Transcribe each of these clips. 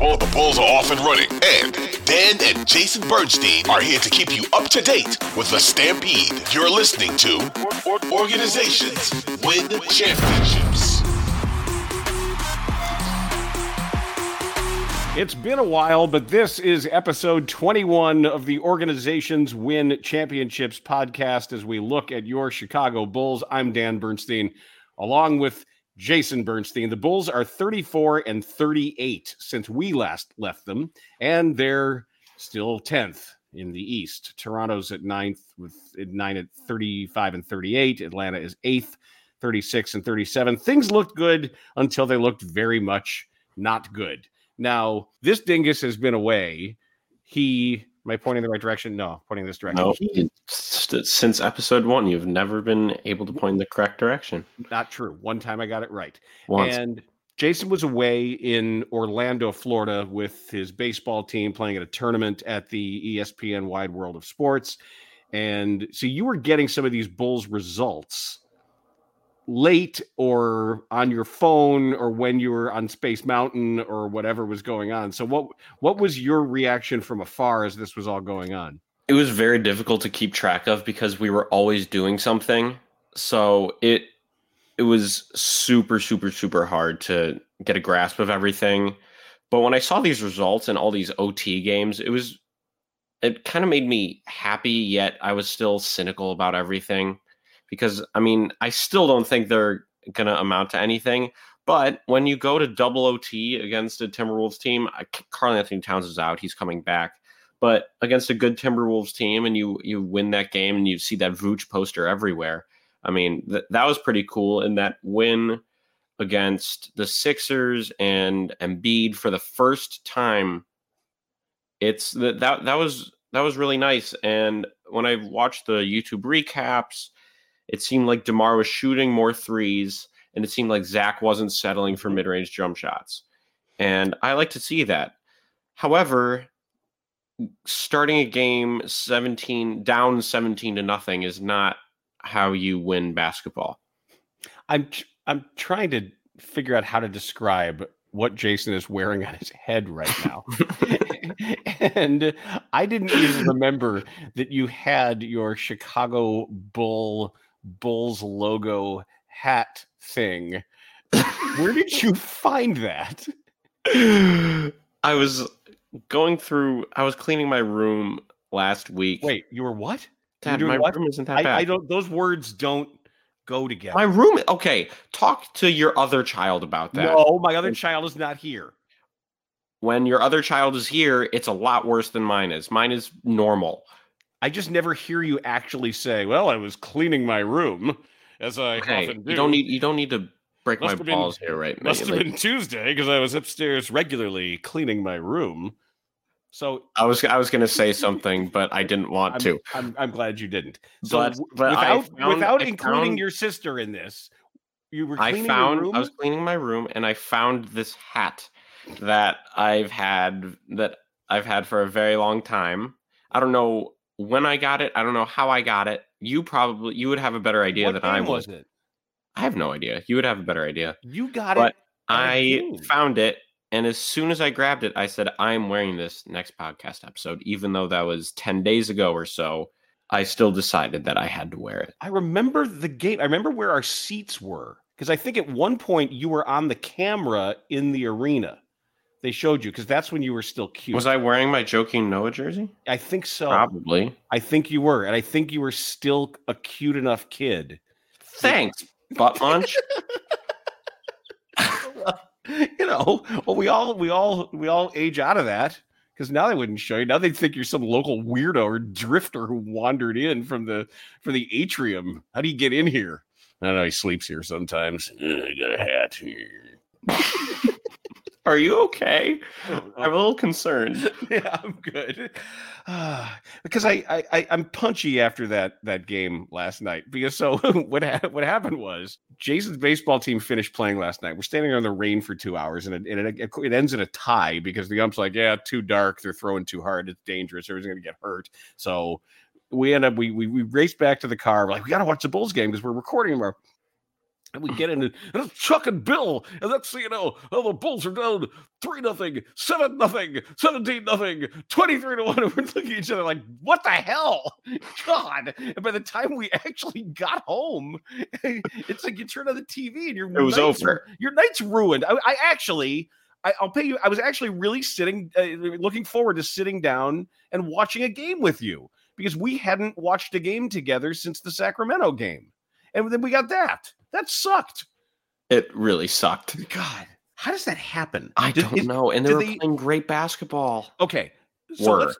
Bull, the Bulls are off and running, and Dan and Jason Bernstein are here to keep you up to date with the Stampede. You're listening to Organizations Win Championships. It's been a while, but this is episode 21 of the Organizations Win Championships podcast as we look at your Chicago Bulls. I'm Dan Bernstein, along with Jason Bernstein. The Bulls are 34 and 38 since we last left them, and they're still 10th in the East. Toronto's at ninth with nine at 35 and 38. Atlanta is eighth, 36 and 37. Things looked good until they looked very much not good. Now, this dingus has been away. He Am I pointing the right direction? No, pointing this direction. No, st- uh, since episode one, you've never been able to point in the correct direction. Not true. One time I got it right. Once. And Jason was away in Orlando, Florida, with his baseball team playing at a tournament at the ESPN Wide World of Sports. And so you were getting some of these Bulls results late or on your phone or when you were on Space Mountain or whatever was going on. So what what was your reaction from afar as this was all going on? It was very difficult to keep track of because we were always doing something. So it it was super super super hard to get a grasp of everything. But when I saw these results and all these OT games, it was it kind of made me happy yet I was still cynical about everything because I mean, I still don't think they're going to amount to anything. But when you go to double OT against a Timberwolves team, Karl-Anthony Towns is out; he's coming back. But against a good Timberwolves team, and you you win that game, and you see that Vooch poster everywhere. I mean, th- that was pretty cool. And that win against the Sixers and Embiid for the first time, it's that that that was that was really nice. And when I watched the YouTube recaps it seemed like DeMar was shooting more threes, and it seemed like Zach wasn't settling for mid range jump shots. And I like to see that. However, starting a game 17 down 17 to nothing is not how you win basketball. I'm I'm trying to figure out how to describe what Jason is wearing on his head right now. and I didn't even remember that you had your Chicago Bull Bulls logo hat thing. Where did you find that? I was going through. I was cleaning my room last week. Wait, you were what? Dad, my what? room isn't that I, bad. I don't. Those words don't go together. My room. Okay, talk to your other child about that. No, my other child is not here. When your other child is here, it's a lot worse than mine is. Mine is normal. I just never hear you actually say, "Well, I was cleaning my room," as I okay, often do. You don't need you don't need to break must my balls been, here right now. Must have been Tuesday because I was upstairs regularly cleaning my room. So I was I was going to say something, but I didn't want I'm, to. I'm, I'm glad you didn't. So but, but without found, without including found, your sister in this, you were I found I was cleaning my room and I found this hat that I've had that I've had for a very long time. I don't know when I got it. I don't know how I got it. You probably you would have a better idea what than I was. it? I have no idea. You would have a better idea. You got but it. But I found it, and as soon as I grabbed it, I said, "I'm wearing this next podcast episode." Even though that was ten days ago or so, I still decided that I had to wear it. I remember the game. I remember where our seats were because I think at one point you were on the camera in the arena they showed you because that's when you were still cute. Was I wearing my Joakim Noah jersey? I think so. Probably. I think you were, and I think you were still a cute enough kid. Thanks, butt munch. you know, well, we all we all we all age out of that because now they wouldn't show you. Now they'd think you're some local weirdo or drifter who wandered in from the from the atrium. How do you get in here? I don't know. He sleeps here sometimes. I got a hat here. Are you okay? I'm a little concerned. yeah, I'm good. Uh, because I, I I'm punchy after that that game last night. Because so what ha- what happened was Jason's baseball team finished playing last night. We're standing in the rain for two hours, and it, and it, it ends in a tie because the ump's like, yeah, too dark. They're throwing too hard. It's dangerous. Everyone's gonna get hurt. So we end up we we, we race back to the car. We're like, we got to watch the Bulls game because we're recording tomorrow. And we get into and it's Chuck and Bill, and that's you know, oh the Bulls are down three nothing, seven nothing, seventeen nothing, twenty three to one. And we're looking at each other like, what the hell, God! And by the time we actually got home, it's like you turn on the TV and your it was over. Your night's ruined. I, I actually, I, will pay you. I was actually really sitting, uh, looking forward to sitting down and watching a game with you because we hadn't watched a game together since the Sacramento game, and then we got that. That sucked. It really sucked. God, how does that happen? I did, don't is, know. And they were they, playing great basketball. Okay, so let's,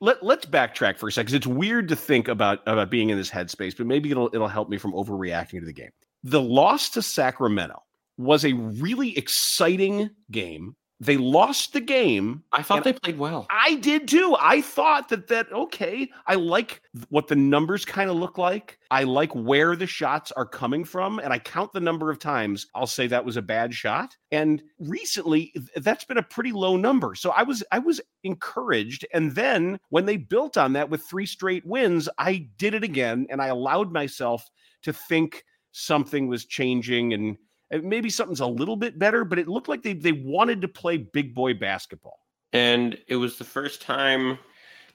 let, let's backtrack for a second it's weird to think about about being in this headspace, but maybe it'll it'll help me from overreacting to the game. The loss to Sacramento was a really exciting game they lost the game. I thought they played well. I did too. I thought that that okay. I like what the numbers kind of look like. I like where the shots are coming from, and I count the number of times I'll say that was a bad shot. And recently, that's been a pretty low number. So I was I was encouraged. And then when they built on that with three straight wins, I did it again, and I allowed myself to think something was changing and maybe something's a little bit better, but it looked like they they wanted to play big boy basketball. And it was the first time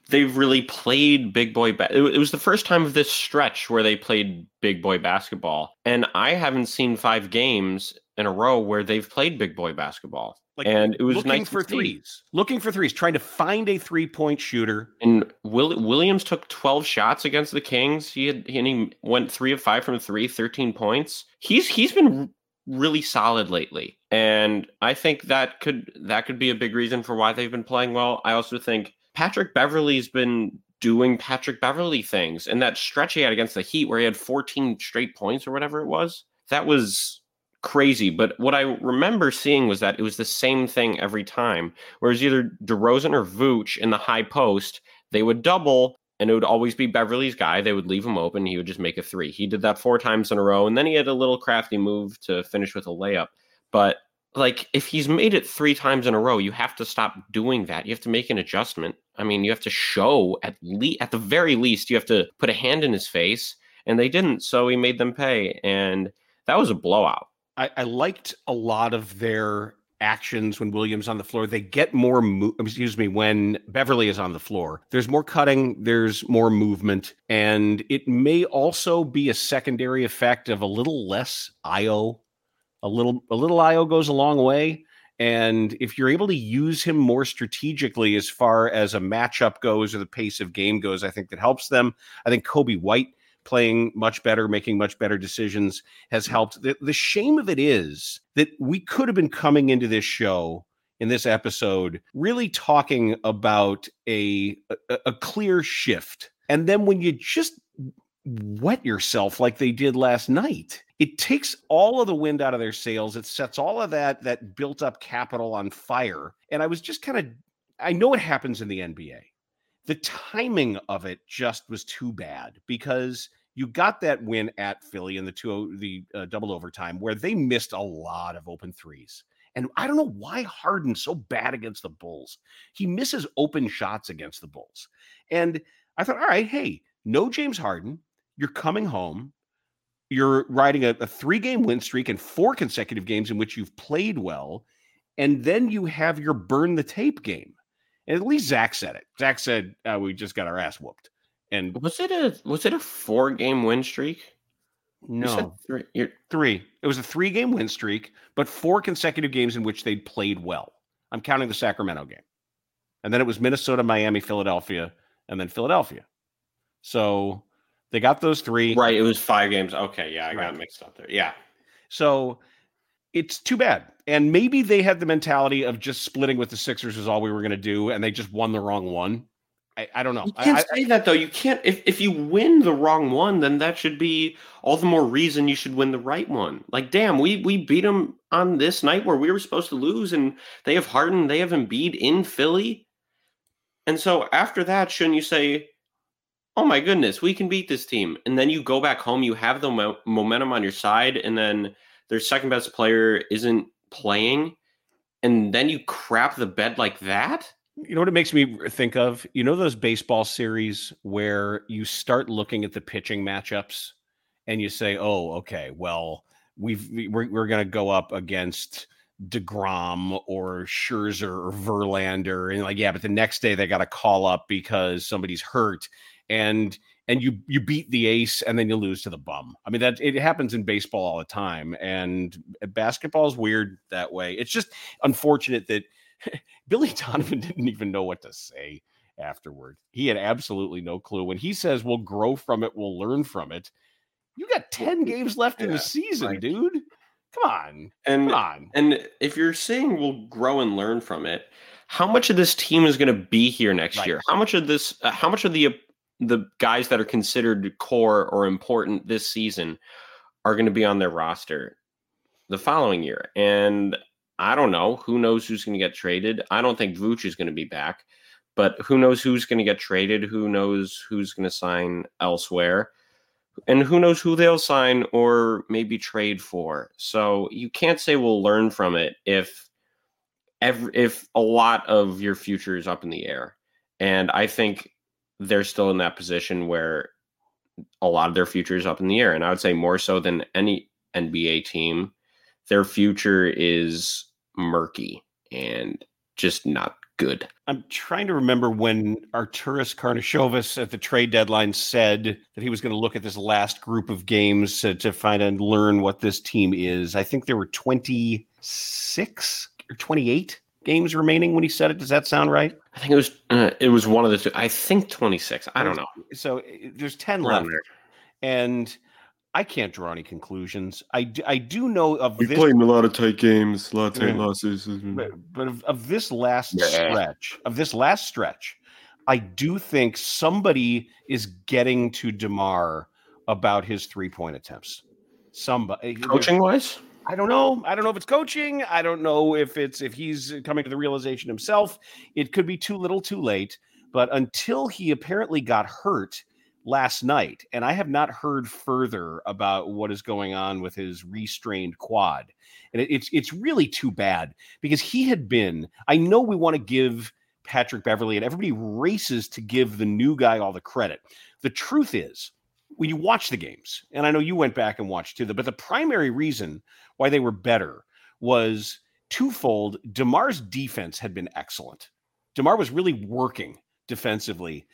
they've really played big boy. Ba- it was the first time of this stretch where they played big boy basketball, and I haven't seen five games in a row where they've played big boy basketball. Like and it was looking nice for threes, looking for threes, trying to find a three point shooter. And Will, Williams took 12 shots against the Kings. He had and he went three of five from three, 13 points. He's he's been really solid lately. And I think that could that could be a big reason for why they've been playing well. I also think Patrick Beverley's been doing Patrick Beverley things. And that stretch he had against the Heat where he had 14 straight points or whatever it was, that was crazy. But what I remember seeing was that it was the same thing every time. Whereas either DeRozan or Vooch in the high post, they would double and it would always be Beverley's guy. They would leave him open. He would just make a three. He did that four times in a row, and then he had a little crafty move to finish with a layup. But like, if he's made it three times in a row, you have to stop doing that. You have to make an adjustment. I mean, you have to show at least, at the very least, you have to put a hand in his face, and they didn't. So he made them pay, and that was a blowout. I, I liked a lot of their actions when Williams on the floor. They get more, mo- excuse me, when Beverley is on the floor. There's more cutting, there's more movement, and it may also be a secondary effect of a little less Ayo. A little, a little Ayo goes a long way. And if you're able to use him more strategically as far as a matchup goes or the pace of game goes, I think that helps them. I think Coby White playing much better, making much better decisions has mm-hmm. helped. The, the shame of it is that we could have been coming into this show in this episode really talking about a, a, a clear shift. And then when you just wet yourself like they did last night, it takes all of the wind out of their sails. It sets all of that that built up capital on fire. And I was just kind of I know it happens in the NBA the timing of it just was too bad because you got that win at Philly in the two the uh, double overtime where they missed a lot of open threes. And I don't know why Harden's so bad against the Bulls. He misses open shots against the Bulls. And I thought, all right, hey, no James Harden. You're coming home. You're riding a, a three game win streak and four consecutive games in which you've played well. And then you have your burn the tape game. And at least Zach said it. Zach said, uh, "We just got our ass whooped." And was it a was it a four game win streak? No, three. three. It was a three game win streak, but four consecutive games in which they'd played well. I'm counting the Sacramento game, and then it was Minnesota, Miami, Philadelphia, and then Philadelphia. So they got those three. Right. It was five games. Okay. Yeah, I right. got mixed up there. Yeah. So it's too bad. And maybe they had the mentality of just splitting with the Sixers is all we were going to do, and they just won the wrong one. I, I don't know. You can't I, say I, that though. You can't. If if you win the wrong one, then that should be all the more reason you should win the right one. Like, damn, we we beat them on this night where we were supposed to lose, and they have Harden, they have Embiid in Philly, and so after that, shouldn't you say, "Oh my goodness, we can beat this team"? And then you go back home, you have the mo- momentum on your side, and then their second best player isn't playing, and then you crap the bed like that. You know what it makes me think of? You know those baseball series where you start looking at the pitching matchups and you say, "Oh, okay, well, we've we're, we're going to go up against Degrom or Scherzer or Verlander, and like yeah, but the next day they got to call up because somebody's hurt, and and you you beat the ace and then you lose to the bum. I mean that it happens in baseball all the time, and basketball is weird that way. It's just unfortunate that Billy Donovan didn't even know what to say afterward. He had absolutely no clue. When he says we'll grow from it, we'll learn from it. You got 10 games left yeah, in the season, right. dude. Come on. And come on. And if you're saying we'll grow and learn from it, how much of this team is going to be here next right. year? How much of this uh, how much of the the guys that are considered core or important this season are going to be on their roster the following year? And I don't know. Who knows who's going to get traded? I don't think Vooch is going to be back, but who knows who's going to get traded? Who knows who's going to sign elsewhere? And who knows who they'll sign or maybe trade for. So you can't say we'll learn from it if every, if a lot of your future is up in the air. And I think they're still in that position where a lot of their future is up in the air. And I would say more so than any NBA team their future is murky and just not good. I'm trying to remember when Arturas Karnisovas at the trade deadline said that he was going to look at this last group of games to, to find and learn what this team is. I think there were 26 or 28 games remaining when he said it. Does that sound right? I think it was uh, it was one of the two. I think 26. I don't know. So there's 10 left. And I can't draw any conclusions. I do, I do know of we this, playing a lot of tight games, a lot of tight yeah, losses. But, but of, of, this last yeah. stretch, of this last stretch, I do think somebody is getting to Demar about his three point attempts. Somebody coaching wise. I don't know. I don't know if it's coaching. I don't know if it's if he's coming to the realization himself. It could be too little, too late. But until he apparently got hurt, last night, and I have not heard further about what is going on with his restrained quad. And it, it's it's really too bad because he had been. I know we want to give Patrick Beverley and everybody races to give the new guy all the credit. The truth is, when you watch the games, and I know you went back and watched too, but the primary reason why they were better was twofold. Demar's defense had been excellent. Demar was really working defensively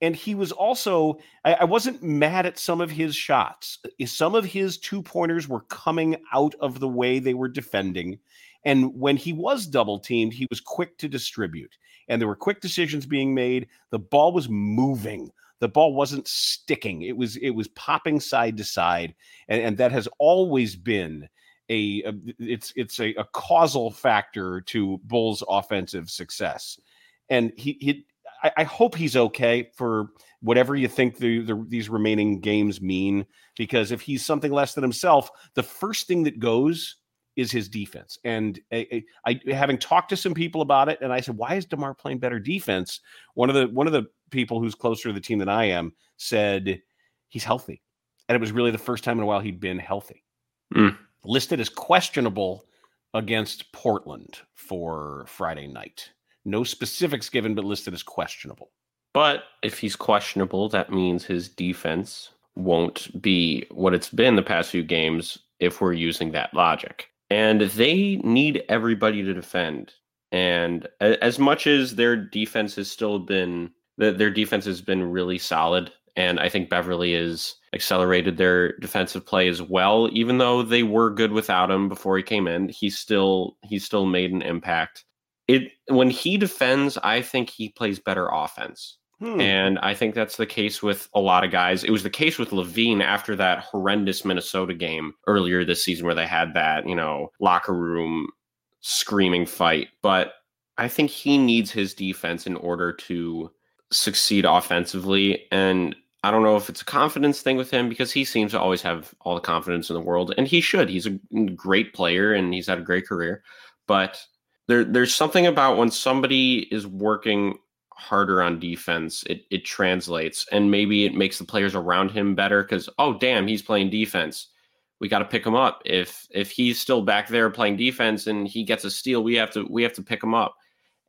and he was also I, I, wasn't mad at some of his shots uh, some of his two pointers were coming out of the way they were defending and when he was double teamed he was quick to distribute and there were quick decisions being made the ball was moving the ball wasn't sticking it was it was popping side to side and, and that has always been a, a it's it's a, a causal factor to bulls offensive success and he, he I, I hope he's okay for whatever you think the, the, these remaining games mean. Because if he's something less than himself, the first thing that goes is his defense. And I, I, having talked to some people about it, and I said, "Why is Demar playing better defense?" One of the one of the people who's closer to the team than I am said he's healthy, and it was really the first time in a while he'd been healthy. Mm. Listed as questionable against Portland for Friday night. No specifics given, but listed as questionable. But if he's questionable, that means his defense won't be what it's been the past few games if we're using that logic. And they need everybody to defend. And as much as their defense has still been, their defense has been really solid. And I think Beverley has accelerated their defensive play as well. Even though they were good without him before he came in, he still he still made an impact it when he defends, I think he plays better offense. Hmm. And I think that's the case with a lot of guys. It was the case with LaVine after that horrendous Minnesota game earlier this season where they had that, you know, locker room screaming fight. But I think he needs his defense in order to succeed offensively. And I don't know if it's a confidence thing with him because he seems to always have all the confidence in the world. And he should. He's a great player and he's had a great career. But there there's something about when somebody is working harder on defense, it it translates and maybe it makes the players around him better because oh damn, he's playing defense. We got to pick him up. If if he's still back there playing defense and he gets a steal, we have to we have to pick him up.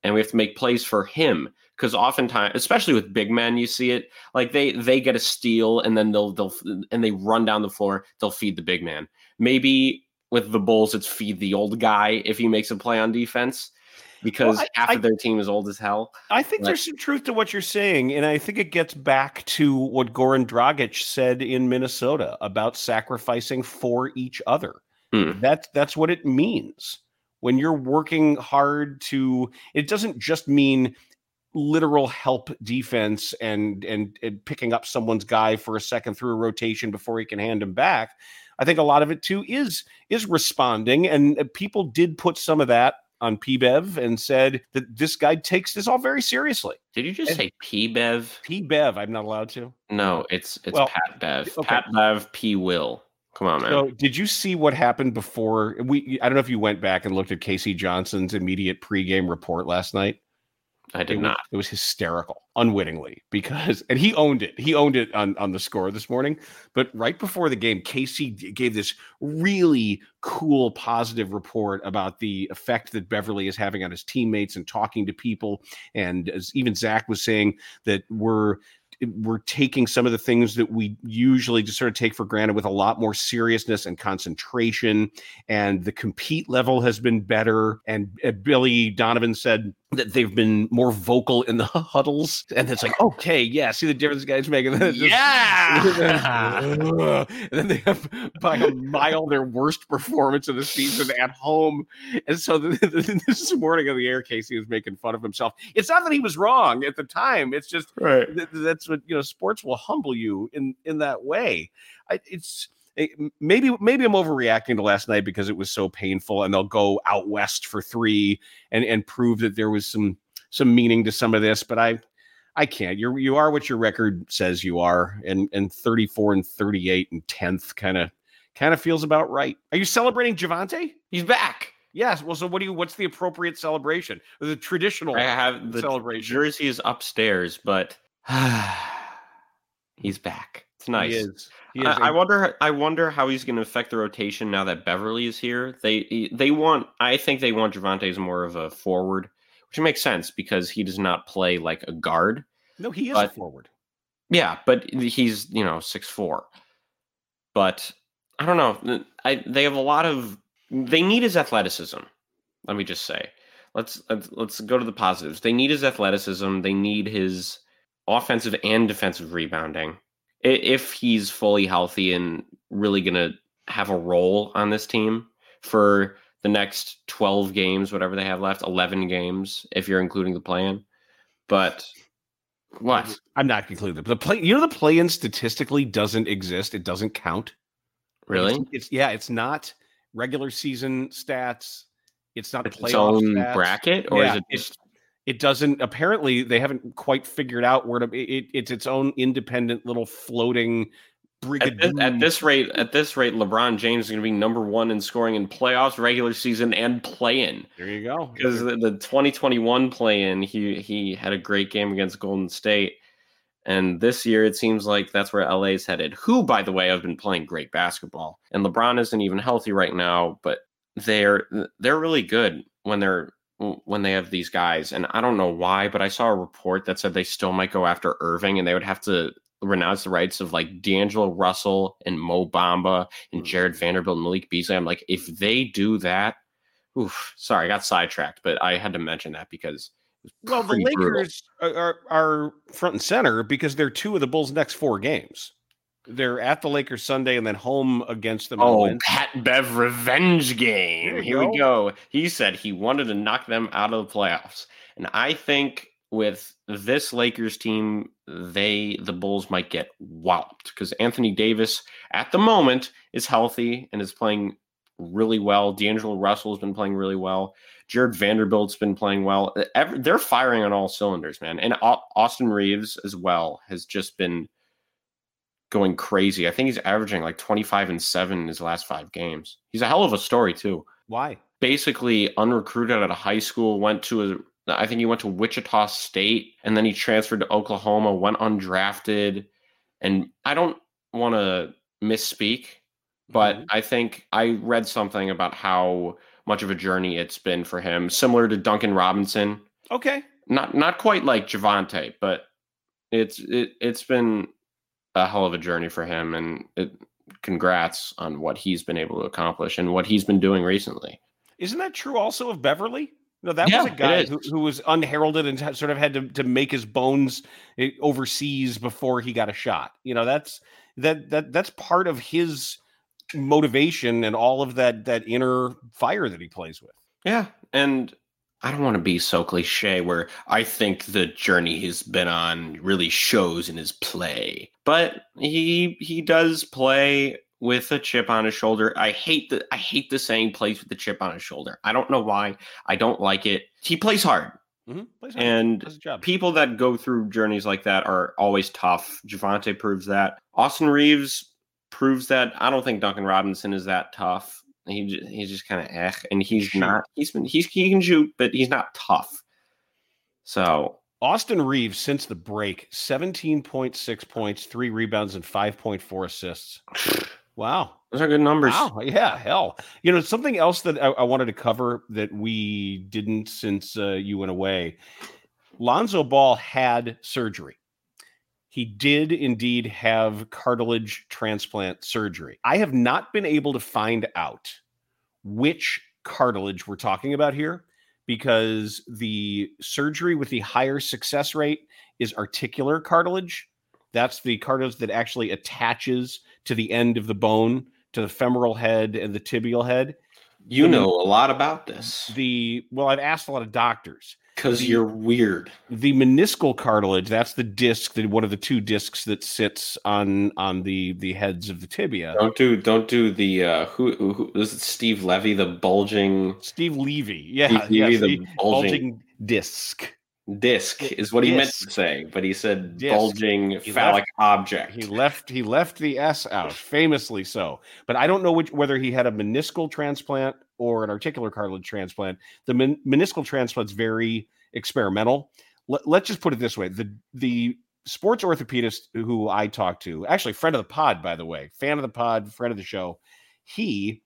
And we have to make plays for him because oftentimes especially with big men you see it like they they get a steal and then they'll they'll and they run down the floor they'll feed the big man. Maybe with the bulls it's feed the old guy if he makes a play on defense because Well, I- half I- of their team is old as hell I think Like- there's some truth to what you're saying, and I think it gets back to what Goran Dragic said in Minnesota about sacrificing for each other. Hmm. That's that's what it means when you're working hard to. It doesn't just mean literal help defense and and, and picking up someone's guy for a second through a rotation before he can hand him back. I think a lot of it too is is responding, and uh, people did put some of that on PBev and said that this guy takes this all very seriously. did you just And- say p bev PBev, I'm not allowed to. no it's it's Well, pat bev okay. pat bev p will come on man So, did you see what happened before we? I don't know if you went back and looked at K.C. Johnson's immediate pregame report last night. i It did was, not it was hysterical, unwittingly, because and he owned it. He owned it on on the score this morning. But right before the game, K.C. gave this really cool, positive report about the effect that Beverley is having on his teammates and talking to people. And as even Zach was saying, that we're we're taking some of the things that we usually just sort of take for granted with a lot more seriousness and concentration and the compete level has been better and uh, billy donovan said that they've been more vocal in the huddles and it's like okay yeah see the difference the guys making Yeah! and then they have by a mile their worst performance of the season at home and so the, the, this morning on the air K.C. was making fun of himself it's not that he was wrong at the time it's just Right. th- that's what you know sports will humble you in in that way I, it's it- maybe maybe i'm overreacting to last night because it was so painful and they'll go out west for three and and prove that there was some some meaning to some of this but i i can't. You're you are what your record says you are and and 34 and 38 and 10th kind of kind of feels about right. Are you celebrating Javonte? He's back. Yes. Well so what do you what's the appropriate celebration? The traditional I have the celebration. jersey is upstairs, but he's back. It's nice. he is, he is I, I wonder. I wonder how he's going to affect the rotation now that Beverley is here. They they want. I think they want Javonte as more of a forward, which makes sense because he does not play like a guard. no he is a forward Yeah, but he's you know six four. But I don't know. I they have a lot of. They need his athleticism. Let me just say. Let's let's, let's go to the positives. They need his athleticism. They need his offensive and defensive rebounding. If he's fully healthy and really gonna have a role on this team for the next twelve games, whatever they have left, eleven games if you're including the plan. But what? I'm not concluding the play. You know, the play-in statistically doesn't exist. It doesn't count. Really? It's, it's- yeah. It's not regular season stats. It's not its own stats. bracket, or Yeah, is it just It doesn't. Apparently, they haven't quite figured out where to. It, it's its own independent little floating at brigade. this, at this rate? At this rate, LeBron James is going to be number one in scoring in playoffs, regular season, and play-in. There you go. Because the, the 2021 play-in, he he had a great game against Golden State, and this year it seems like that's where LA's headed. Who, by the way, have been playing great basketball, and LeBron isn't even healthy right now, but they're they're really good when they're when they have these guys. And I don't know why, but I saw a report that said they still might go after Irving, and they would have to renounce the rights of like D'Angelo Russell and Mo Bamba and hmm. Jarred Vanderbilt and Malik Beasley. I'm like, if they do that, oof, sorry, I got sidetracked, but I had to mention that because Well, the brutal. Lakers are are front and center because they're two of the Bulls' next four games. They're at the Lakers Sunday and then home against them. Oh. Pat Bev revenge game. Here we go. He said he wanted to knock them out of the playoffs. And I think with this Lakers team, they the Bulls might get walloped because Anthony Davis at the moment is healthy and is playing really well. D'Angelo Russell's been playing really well. Jarred Vanderbilt's been playing well. They're firing on all cylinders, man. And Austin Reaves as well has just been going crazy. I think he's averaging like 25 and 7 in his last 5 games. He's a hell of a story too. Why? Basically unrecruited out of high school, went to a I think he went to Wichita State and then he transferred to Oklahoma, went undrafted. And I don't want to misspeak, but Mhm. I think I read something about how much of a journey it's been for him, similar to Duncan Robinson Okay. Not not quite like Javonte, but it's it it's been a hell of a journey for him, and it, congrats on what he's been able to accomplish and what he's been doing recently. Isn't that true also of Beverley? No, that Yeah, was a guy who, who was unheralded and sort of had to, to make his bones eh, overseas before he got a shot. You know, that's that that that's part of his motivation and all of that that inner fire that he plays with. Yeah, and I don't want to be so cliche where I think the journey he's been on really shows in his play. But he he does play with a chip on his shoulder. I hate the I hate the saying plays with the chip on his shoulder. I don't know why. I don't like it. He plays hard. Mm-hmm. Plays hard. And people that go through journeys like that are always tough. Javonte proves that. Austin Reaves proves that. I don't think Duncan Robinson is that tough. He j- he's just kind of eh, and he's Shoot. not. He's been he's he can shoot, but he's not tough. So Austin Reaves since the break, 17.6 points, three rebounds, and 5.4 assists. Wow. those are good numbers. Wow. Yeah. Hell. You know, something else that I, I wanted to cover that we didn't since uh, you went away. Lonzo Ball had surgery. He did indeed have cartilage transplant surgery. I have not been able to find out which cartilage we're talking about here because the surgery with the higher success rate is articular cartilage. That's the cartilage that actually attaches to the end of the bone, to the femoral head and the tibial head. You know a lot about this The well, I've asked a lot of doctors. Because you're weird. The meniscal cartilage, that's the disc, that one of the two discs that sits on on the the heads of the tibia. Don't do don't do the uh who who, who is it Steve Levy the bulging Steve Levy, yeah, Steve Levy, yes, the the bulging- bulging disc. disc is what he meant to say, but he said Disc. bulging He phallic left- object. He left he left the S out, famously so. But I don't know which whether he had a meniscal transplant or an articular cartilage transplant. The men, meniscal transplant's very experimental. Let, let's just put it this way: the the sports orthopedist who I talked to, actually friend of the pod, by the way, fan of the pod, friend of the show, he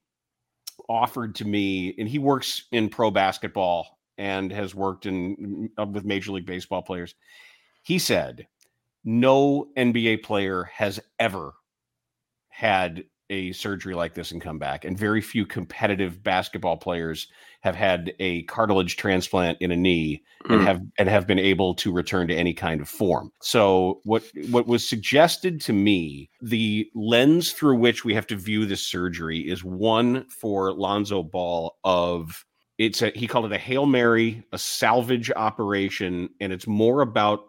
offered to me, and he works in pro basketball and has worked in uh, with Major League Baseball players. He said no NBA player has ever had a surgery like this and come back, and very few competitive basketball players have had a cartilage transplant in a knee and Mm. have and have been able to return to any kind of form. So what what was suggested to me, the lens through which we have to view this surgery is one for Lonzo Ball of it's a he called it a hail mary, a salvage operation, and it's more about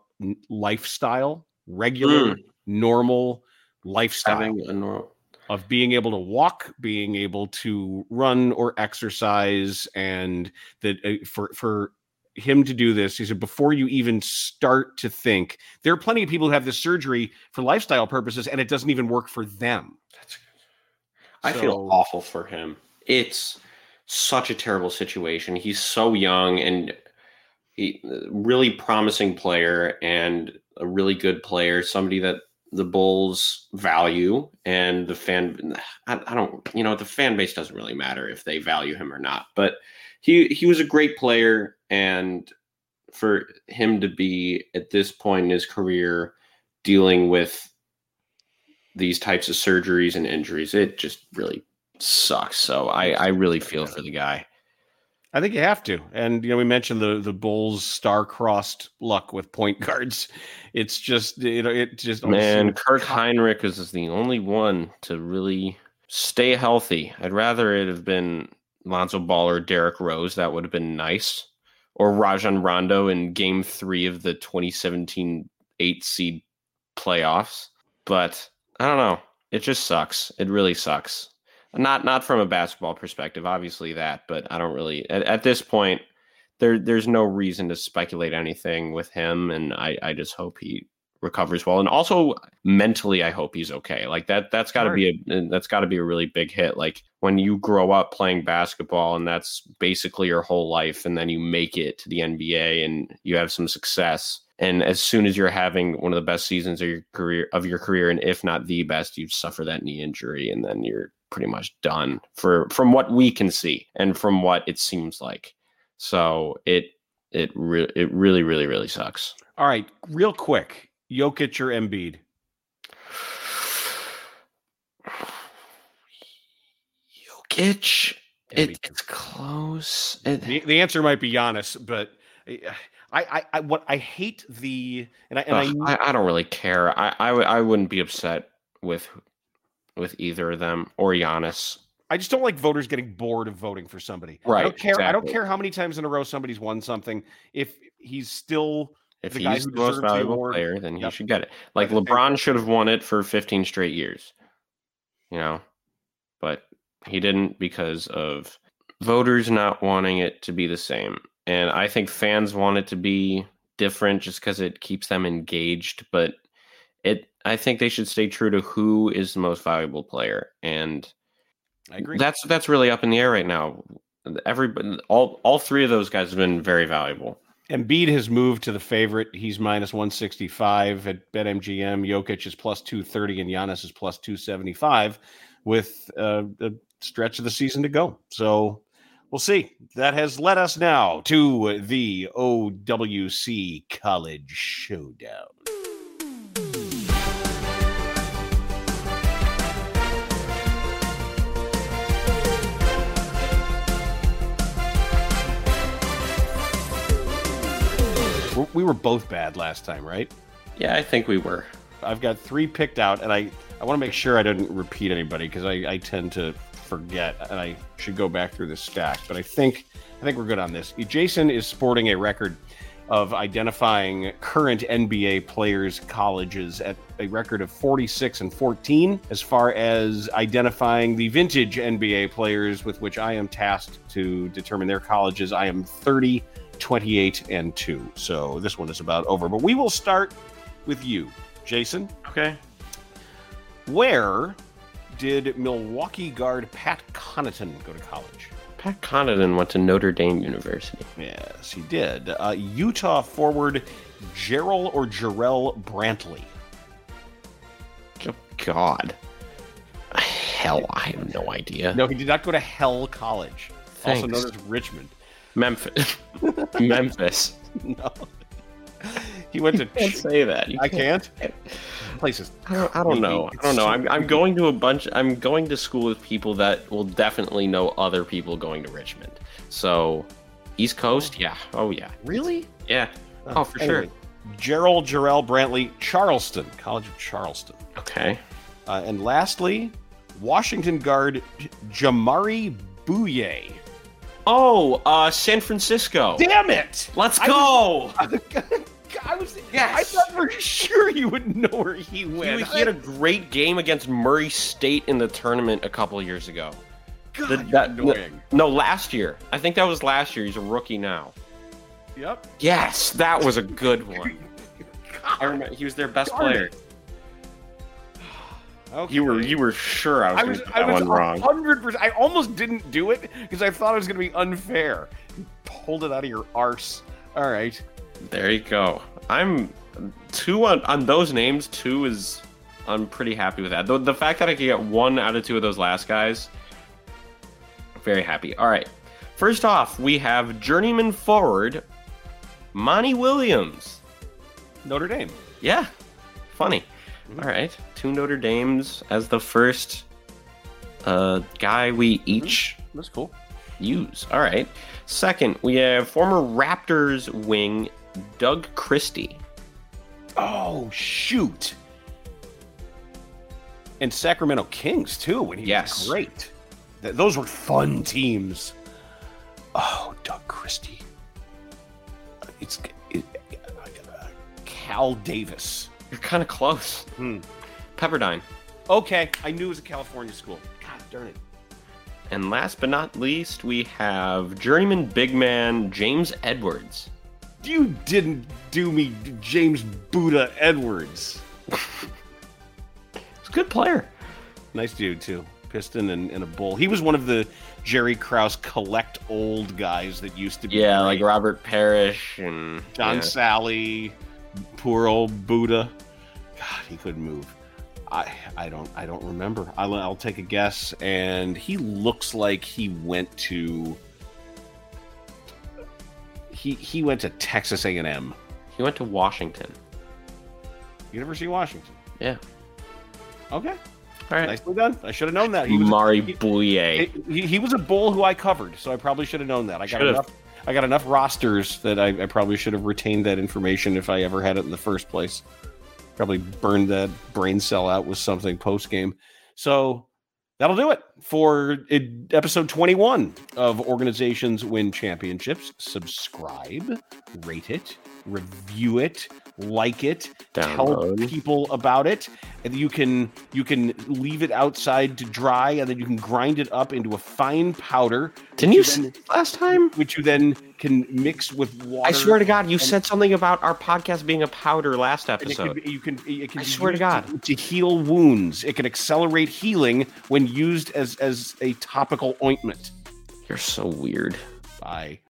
lifestyle, regular, normal lifestyle having a normal of being able to walk, being able to run or exercise, and that uh, for for him to do this, he said before you even start to think, there are plenty of people who have this surgery for lifestyle purposes, and it doesn't even work for them. I feel awful for him. It's such a terrible situation. He's so young and he really promising player and a really good player, somebody that the Bulls value and the fan I, I don't you know the fan base doesn't really matter if they value him or not but he he was a great player. And for him to be at this point in his career dealing with these types of surgeries and injuries it just really sucks. So i i really feel for the guy I think you have to. And you know, we mentioned the the Bulls star-crossed luck with point guards. It's just you know, it just Man, Kirk Hinrich is the only one to really stay healthy. I'd rather it have been Lonzo Ball or Derrick Rose. That would have been nice. Or Rajon Rondo in game three of the 2017 eight seed playoffs. But I don't know. It just sucks. It really sucks. Not not from a basketball perspective, obviously that, but I don't really at, at this point there there's no reason to speculate anything with him and I, I just hope he recovers well. And also mentally i hope he's okay. Like that that's got to be a that's got to be a really big hit. Like when you grow up playing basketball and that's basically your whole life and then you make it to the nba and you have some success and as soon as you're having one of the best seasons of your career of your career and if not the best you suffer that knee injury and then you're pretty much done for from what we can see and from what it seems like so it it re- it really really really sucks. All right, real quick, Jokic or Embiid? Jokic, it, it's close. It, The, the answer might be Giannis, but eh, I, I, I, what I hate the and I and ugh, I, I, I don't really care. I, I wouldn't be upset with with either of them or Giannis. I just don't like voters getting bored of voting for somebody. Right. I don't care. I don't care how many times in a row somebody's won something. If he's still If The he's the most deserves the valuable player, then he Yep. should get it. Like LeBron should have won it for 15 straight years. You know, but he didn't because of voters not wanting it to be the same. And I think fans want it to be different just because it keeps them engaged. But it, I think they should stay true to who is the most valuable player. And I agree. that's that's really up in the air right now. Everybody, all all three of those guys have been very valuable. Embiid has moved to the favorite. He's minus 165 at BetMGM. Jokic is plus 230 and Giannis is plus 275 with uh, a stretch of the season to go. So we'll see. That has led us now to the OWC College Showdown. We were both bad last time, right? Yeah, I think we were. I've got three picked out, and I, I want to make sure I didn't repeat anybody because I, I tend to forget, and I should go back through the stack. But I think I think we're good on this. Jason is sporting a record of identifying current NBA players' colleges at a record of 46 and 14 as far as identifying the vintage NBA players with which I am tasked to determine their colleges. I am 30, 28, and 2. So this one is about over. But we will start with you, Jason. Okay. Where did Milwaukee guard Pat Connaughton go to college? Pat Connaughton went to Notre Dame University. Yes, he did. Uh, Utah forward Gerald or Jarrell Brantley. Oh, God. Hell, I have no idea. No, he did not go to Hell College, also known as Richmond. Memphis. Memphis. No, he went to. Can't say that. You I can't. Places. I don't, I don't know. I don't know. I'm, I'm going to a bunch. I'm going to school with people that will definitely know other people going to Richmond. So, East Coast, yeah. Oh yeah, Really? yeah. Oh, for sure. Gerald Jarrell Brantley, Charleston, College of Charleston. Okay. Uh, and lastly, Washington guard Jamaree Bouyea. Oh, uh, San Francisco. Damn it! Let's go. I was. I Yes. thought for sure you would know where he He, went. he had a great game against Murray State in the tournament a couple years ago. God, the- that- annoying. No, last year. I think that was last year. He's a rookie now. Yep. Yes, that was a good one. I remember he was their best Darn player. it. Okay. You were you were sure I was, I going was. to get I that was one wrong. hundred percent. I almost didn't do it because I thought it was going to be unfair. You pulled it out of your arse. All right. There you go. I'm two on, on those names. Two is I'm pretty happy with that. The, the fact that I could get one out of two of those last guys, very happy. All right. First off, we have journeyman forward Monty Williams. Notre Dame. Yeah, funny. All right, two Notre Dames as the first uh, guy we each That's cool. use. All right. Second, we have former Raptors wing Doug Christie. Oh shoot! And Sacramento Kings too. When he Yes. was great. Th- those were fun teams. Oh, Doug Christie. It's it, uh, Cal Davis. You're kind of close. Hmm. Pepperdine. Okay, I knew it was a California school. God darn it. And last but not least, we have journeyman big man James Edwards. You didn't do me, James Buddha Edwards. He's a good player. Nice dude too. Piston and, and a bull. He was one of the Jerry Krause collect old guys that used to be. Yeah, great. like Robert Parish and John yeah. Salley, poor old Buddha. God, he couldn't move. I I don't I don't remember. I'll, I'll take a guess, and he looks like he went to. he he went to Texas A and M. He went to Washington. University of Washington. Yeah. Okay, All right. nicely done. I should have known that. He was Mari he- Bouyea. he, he was a bull who I covered, so I probably should have known that. I got Should've. enough. I got enough rosters that I, I probably should have retained that information if I ever had it in the first place. Probably burned that brain cell out with something post game. So that'll do it for episode 21 of Organizations Win Championships. Subscribe, rate it, review it, like it, tell people about it and you can you can leave it outside to dry and then you can grind it up into a fine powder Didn't you then- last time? which you then can mix with water I swear to God, you said something about our podcast being a powder last episode. can, you can it can I swear to God. to heal wounds it can accelerate healing when used as as a topical ointment You're so weird. bye